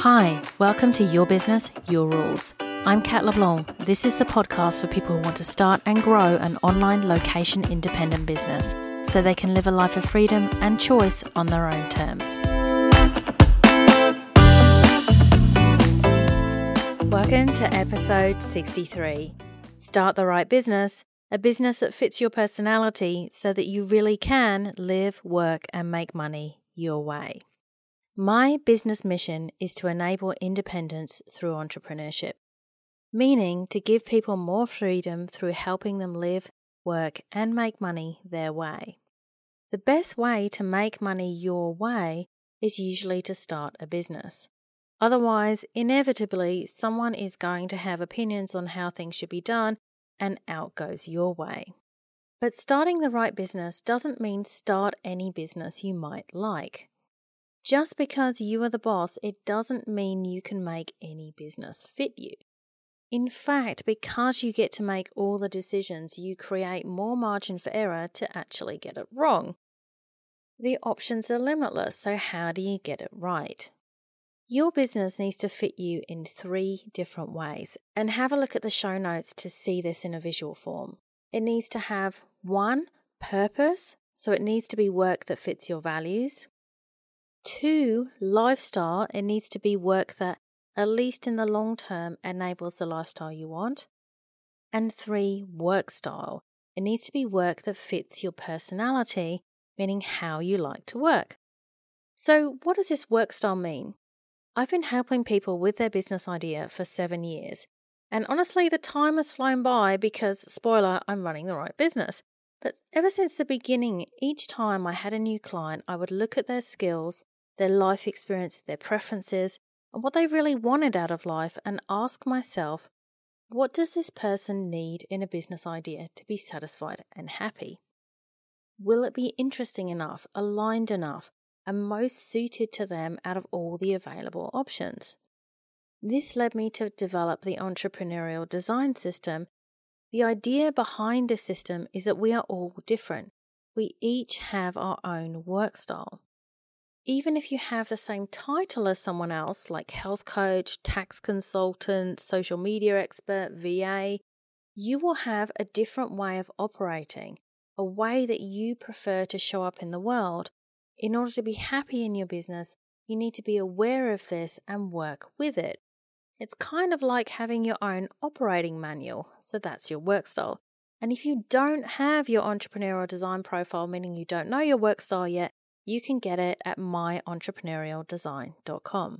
Hi, welcome to Your Business, Your Rules. I'm Kat LeBlanc. This is the podcast for people who want to start and grow an online location independent business so they can live a life of freedom and choice on their own terms. Welcome to episode 63 Start the Right Business, a business that fits your personality so that you really can live, work, and make money your way. My business mission is to enable independence through entrepreneurship, meaning to give people more freedom through helping them live, work, and make money their way. The best way to make money your way is usually to start a business. Otherwise, inevitably, someone is going to have opinions on how things should be done, and out goes your way. But starting the right business doesn't mean start any business you might like. Just because you are the boss, it doesn't mean you can make any business fit you. In fact, because you get to make all the decisions, you create more margin for error to actually get it wrong. The options are limitless, so how do you get it right? Your business needs to fit you in three different ways, and have a look at the show notes to see this in a visual form. It needs to have one, purpose, so it needs to be work that fits your values. Two, lifestyle. It needs to be work that, at least in the long term, enables the lifestyle you want. And three, work style. It needs to be work that fits your personality, meaning how you like to work. So, what does this work style mean? I've been helping people with their business idea for seven years. And honestly, the time has flown by because, spoiler, I'm running the right business. But ever since the beginning, each time I had a new client, I would look at their skills, their life experience, their preferences, and what they really wanted out of life, and ask myself, what does this person need in a business idea to be satisfied and happy? Will it be interesting enough, aligned enough, and most suited to them out of all the available options? This led me to develop the entrepreneurial design system. The idea behind this system is that we are all different. We each have our own work style. Even if you have the same title as someone else, like health coach, tax consultant, social media expert, VA, you will have a different way of operating, a way that you prefer to show up in the world. In order to be happy in your business, you need to be aware of this and work with it. It's kind of like having your own operating manual, so that's your work style. And if you don't have your entrepreneurial design profile, meaning you don't know your work style yet, you can get it at myentrepreneurialdesign.com.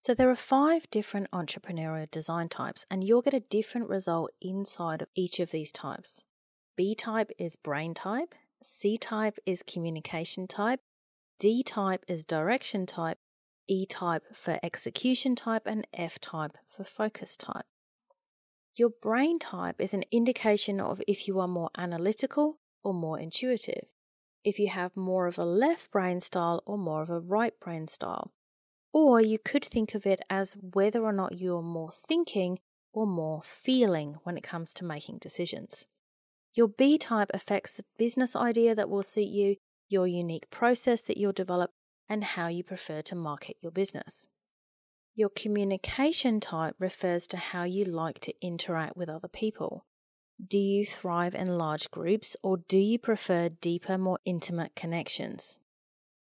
So there are five different entrepreneurial design types, and you'll get a different result inside of each of these types. B type is brain type, C type is communication type, D type is direction type, E type for execution type, and F type for focus type. Your brain type is an indication of if you are more analytical or more intuitive if you have more of a left brain style or more of a right brain style. Or you could think of it as whether or not you're more thinking or more feeling when it comes to making decisions. Your B type affects the business idea that will suit you, your unique process that you'll develop, and how you prefer to market your business. Your communication type refers to how you like to interact with other people. Do you thrive in large groups or do you prefer deeper, more intimate connections?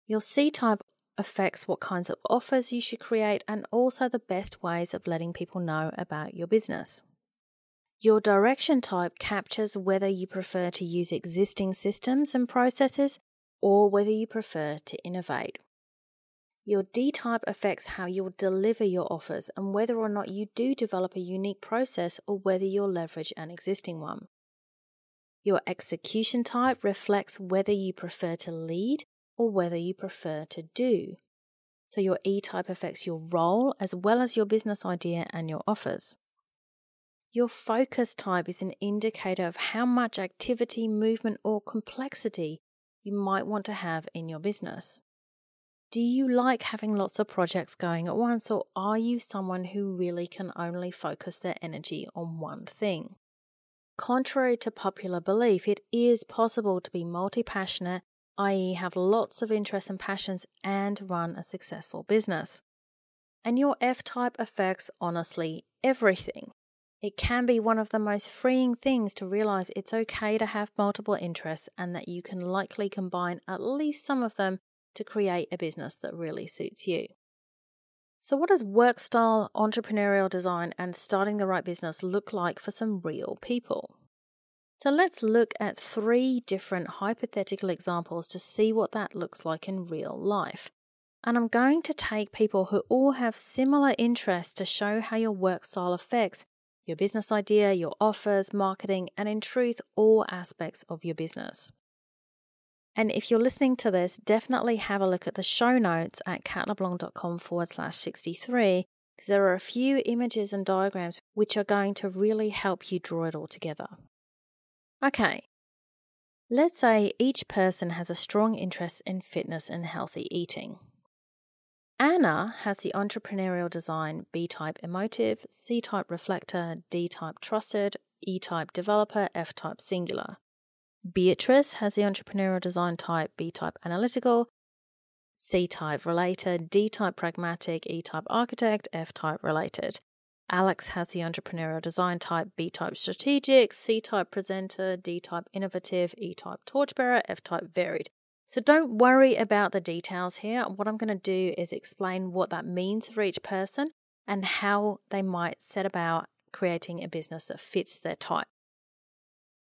Your C type affects what kinds of offers you should create and also the best ways of letting people know about your business. Your direction type captures whether you prefer to use existing systems and processes or whether you prefer to innovate. Your D type affects how you'll deliver your offers and whether or not you do develop a unique process or whether you'll leverage an existing one. Your execution type reflects whether you prefer to lead or whether you prefer to do. So, your E type affects your role as well as your business idea and your offers. Your focus type is an indicator of how much activity, movement, or complexity you might want to have in your business. Do you like having lots of projects going at once, or are you someone who really can only focus their energy on one thing? Contrary to popular belief, it is possible to be multi passionate, i.e., have lots of interests and passions, and run a successful business. And your F type affects honestly everything. It can be one of the most freeing things to realize it's okay to have multiple interests and that you can likely combine at least some of them to create a business that really suits you. So, what does work style, entrepreneurial design, and starting the right business look like for some real people? So, let's look at three different hypothetical examples to see what that looks like in real life. And I'm going to take people who all have similar interests to show how your work style affects your business idea, your offers, marketing, and in truth, all aspects of your business. And if you're listening to this, definitely have a look at the show notes at katleblanc.com forward slash 63, because there are a few images and diagrams which are going to really help you draw it all together. Okay, let's say each person has a strong interest in fitness and healthy eating. Anna has the entrepreneurial design B type emotive, C type reflector, D type trusted, E type developer, F type singular. Beatrice has the entrepreneurial design type B type analytical, C type related, D type pragmatic, E type architect, F type related. Alex has the entrepreneurial design type B type strategic, C type presenter, D type innovative, E type torchbearer, F type varied. So don't worry about the details here. What I'm going to do is explain what that means for each person and how they might set about creating a business that fits their type.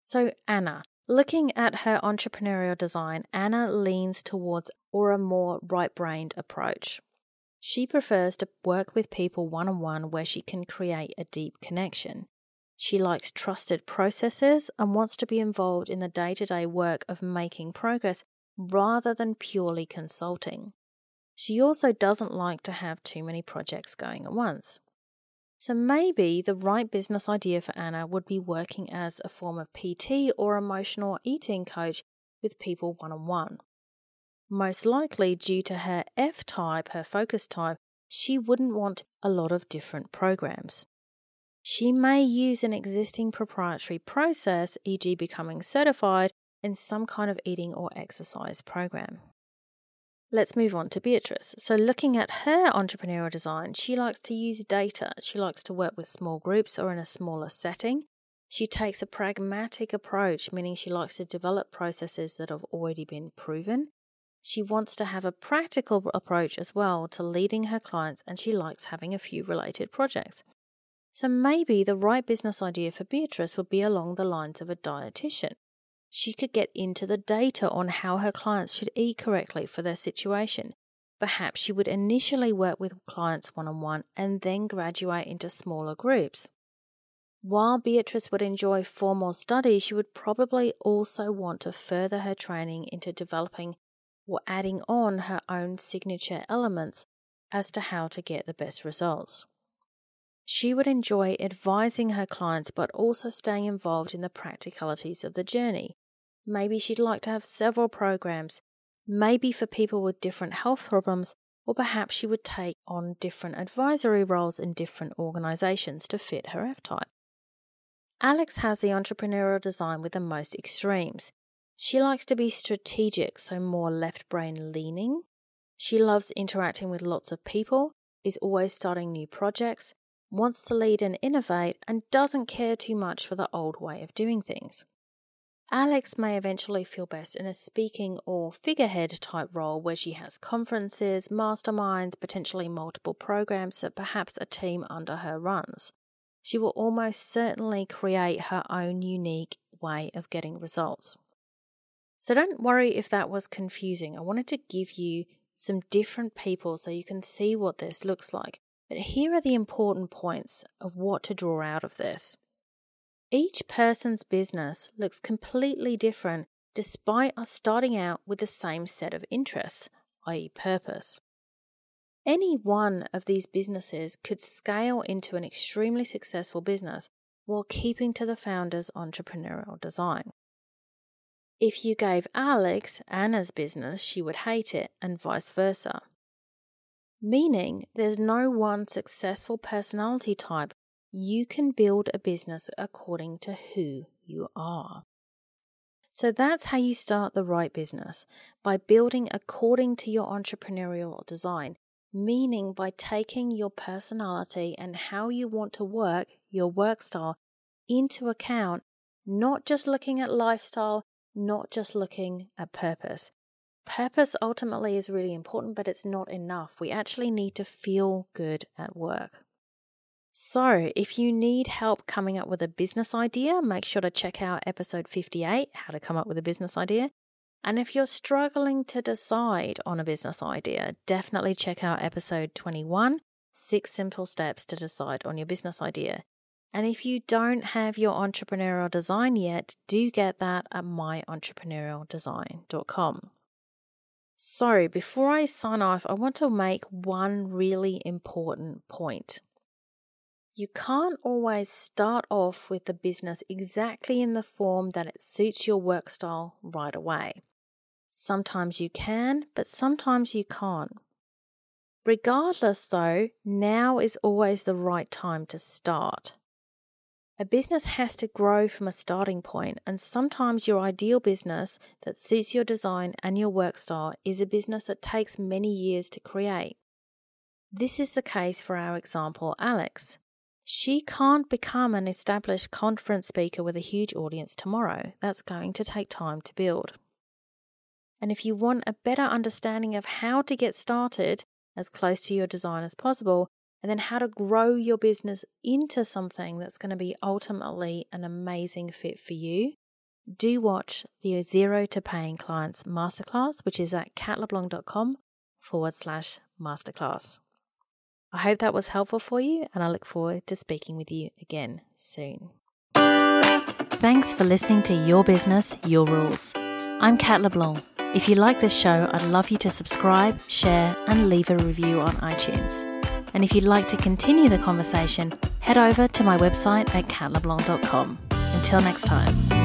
So, Anna, Looking at her entrepreneurial design, Anna leans towards or a more right brained approach. She prefers to work with people one on one where she can create a deep connection. She likes trusted processes and wants to be involved in the day to day work of making progress rather than purely consulting. She also doesn't like to have too many projects going at once. So maybe the right business idea for Anna would be working as a form of PT or emotional eating coach with people one on one. Most likely, due to her F type, her focus type, she wouldn't want a lot of different programs. She may use an existing proprietary process, e.g., becoming certified in some kind of eating or exercise program. Let's move on to Beatrice. So, looking at her entrepreneurial design, she likes to use data. She likes to work with small groups or in a smaller setting. She takes a pragmatic approach, meaning she likes to develop processes that have already been proven. She wants to have a practical approach as well to leading her clients, and she likes having a few related projects. So, maybe the right business idea for Beatrice would be along the lines of a dietitian she could get into the data on how her clients should eat correctly for their situation. Perhaps she would initially work with clients one on one and then graduate into smaller groups. While Beatrice would enjoy formal study, she would probably also want to further her training into developing or adding on her own signature elements as to how to get the best results. She would enjoy advising her clients but also staying involved in the practicalities of the journey. Maybe she'd like to have several programs, maybe for people with different health problems, or perhaps she would take on different advisory roles in different organizations to fit her F type. Alex has the entrepreneurial design with the most extremes. She likes to be strategic, so more left brain leaning. She loves interacting with lots of people, is always starting new projects, wants to lead and innovate, and doesn't care too much for the old way of doing things. Alex may eventually feel best in a speaking or figurehead type role where she has conferences, masterminds, potentially multiple programs that perhaps a team under her runs. She will almost certainly create her own unique way of getting results. So don't worry if that was confusing. I wanted to give you some different people so you can see what this looks like. But here are the important points of what to draw out of this. Each person's business looks completely different despite us starting out with the same set of interests, i.e., purpose. Any one of these businesses could scale into an extremely successful business while keeping to the founder's entrepreneurial design. If you gave Alex Anna's business, she would hate it, and vice versa. Meaning, there's no one successful personality type you can build a business according to who you are. So that's how you start the right business by building according to your entrepreneurial design, meaning by taking your personality and how you want to work, your work style, into account, not just looking at lifestyle, not just looking at purpose. Purpose ultimately is really important, but it's not enough. We actually need to feel good at work. So, if you need help coming up with a business idea, make sure to check out episode 58 How to Come Up with a Business Idea. And if you're struggling to decide on a business idea, definitely check out episode 21 Six Simple Steps to Decide on Your Business Idea. And if you don't have your entrepreneurial design yet, do get that at myentrepreneurialdesign.com. So, before I sign off, I want to make one really important point. You can't always start off with the business exactly in the form that it suits your work style right away. Sometimes you can, but sometimes you can't. Regardless, though, now is always the right time to start. A business has to grow from a starting point, and sometimes your ideal business that suits your design and your work style is a business that takes many years to create. This is the case for our example, Alex. She can't become an established conference speaker with a huge audience tomorrow. That's going to take time to build. And if you want a better understanding of how to get started as close to your design as possible, and then how to grow your business into something that's going to be ultimately an amazing fit for you, do watch the Zero to Paying Clients Masterclass, which is at katleblanc.com forward slash masterclass. I hope that was helpful for you, and I look forward to speaking with you again soon. Thanks for listening to Your Business, Your Rules. I'm Kat LeBlanc. If you like this show, I'd love you to subscribe, share, and leave a review on iTunes. And if you'd like to continue the conversation, head over to my website at katleblanc.com. Until next time.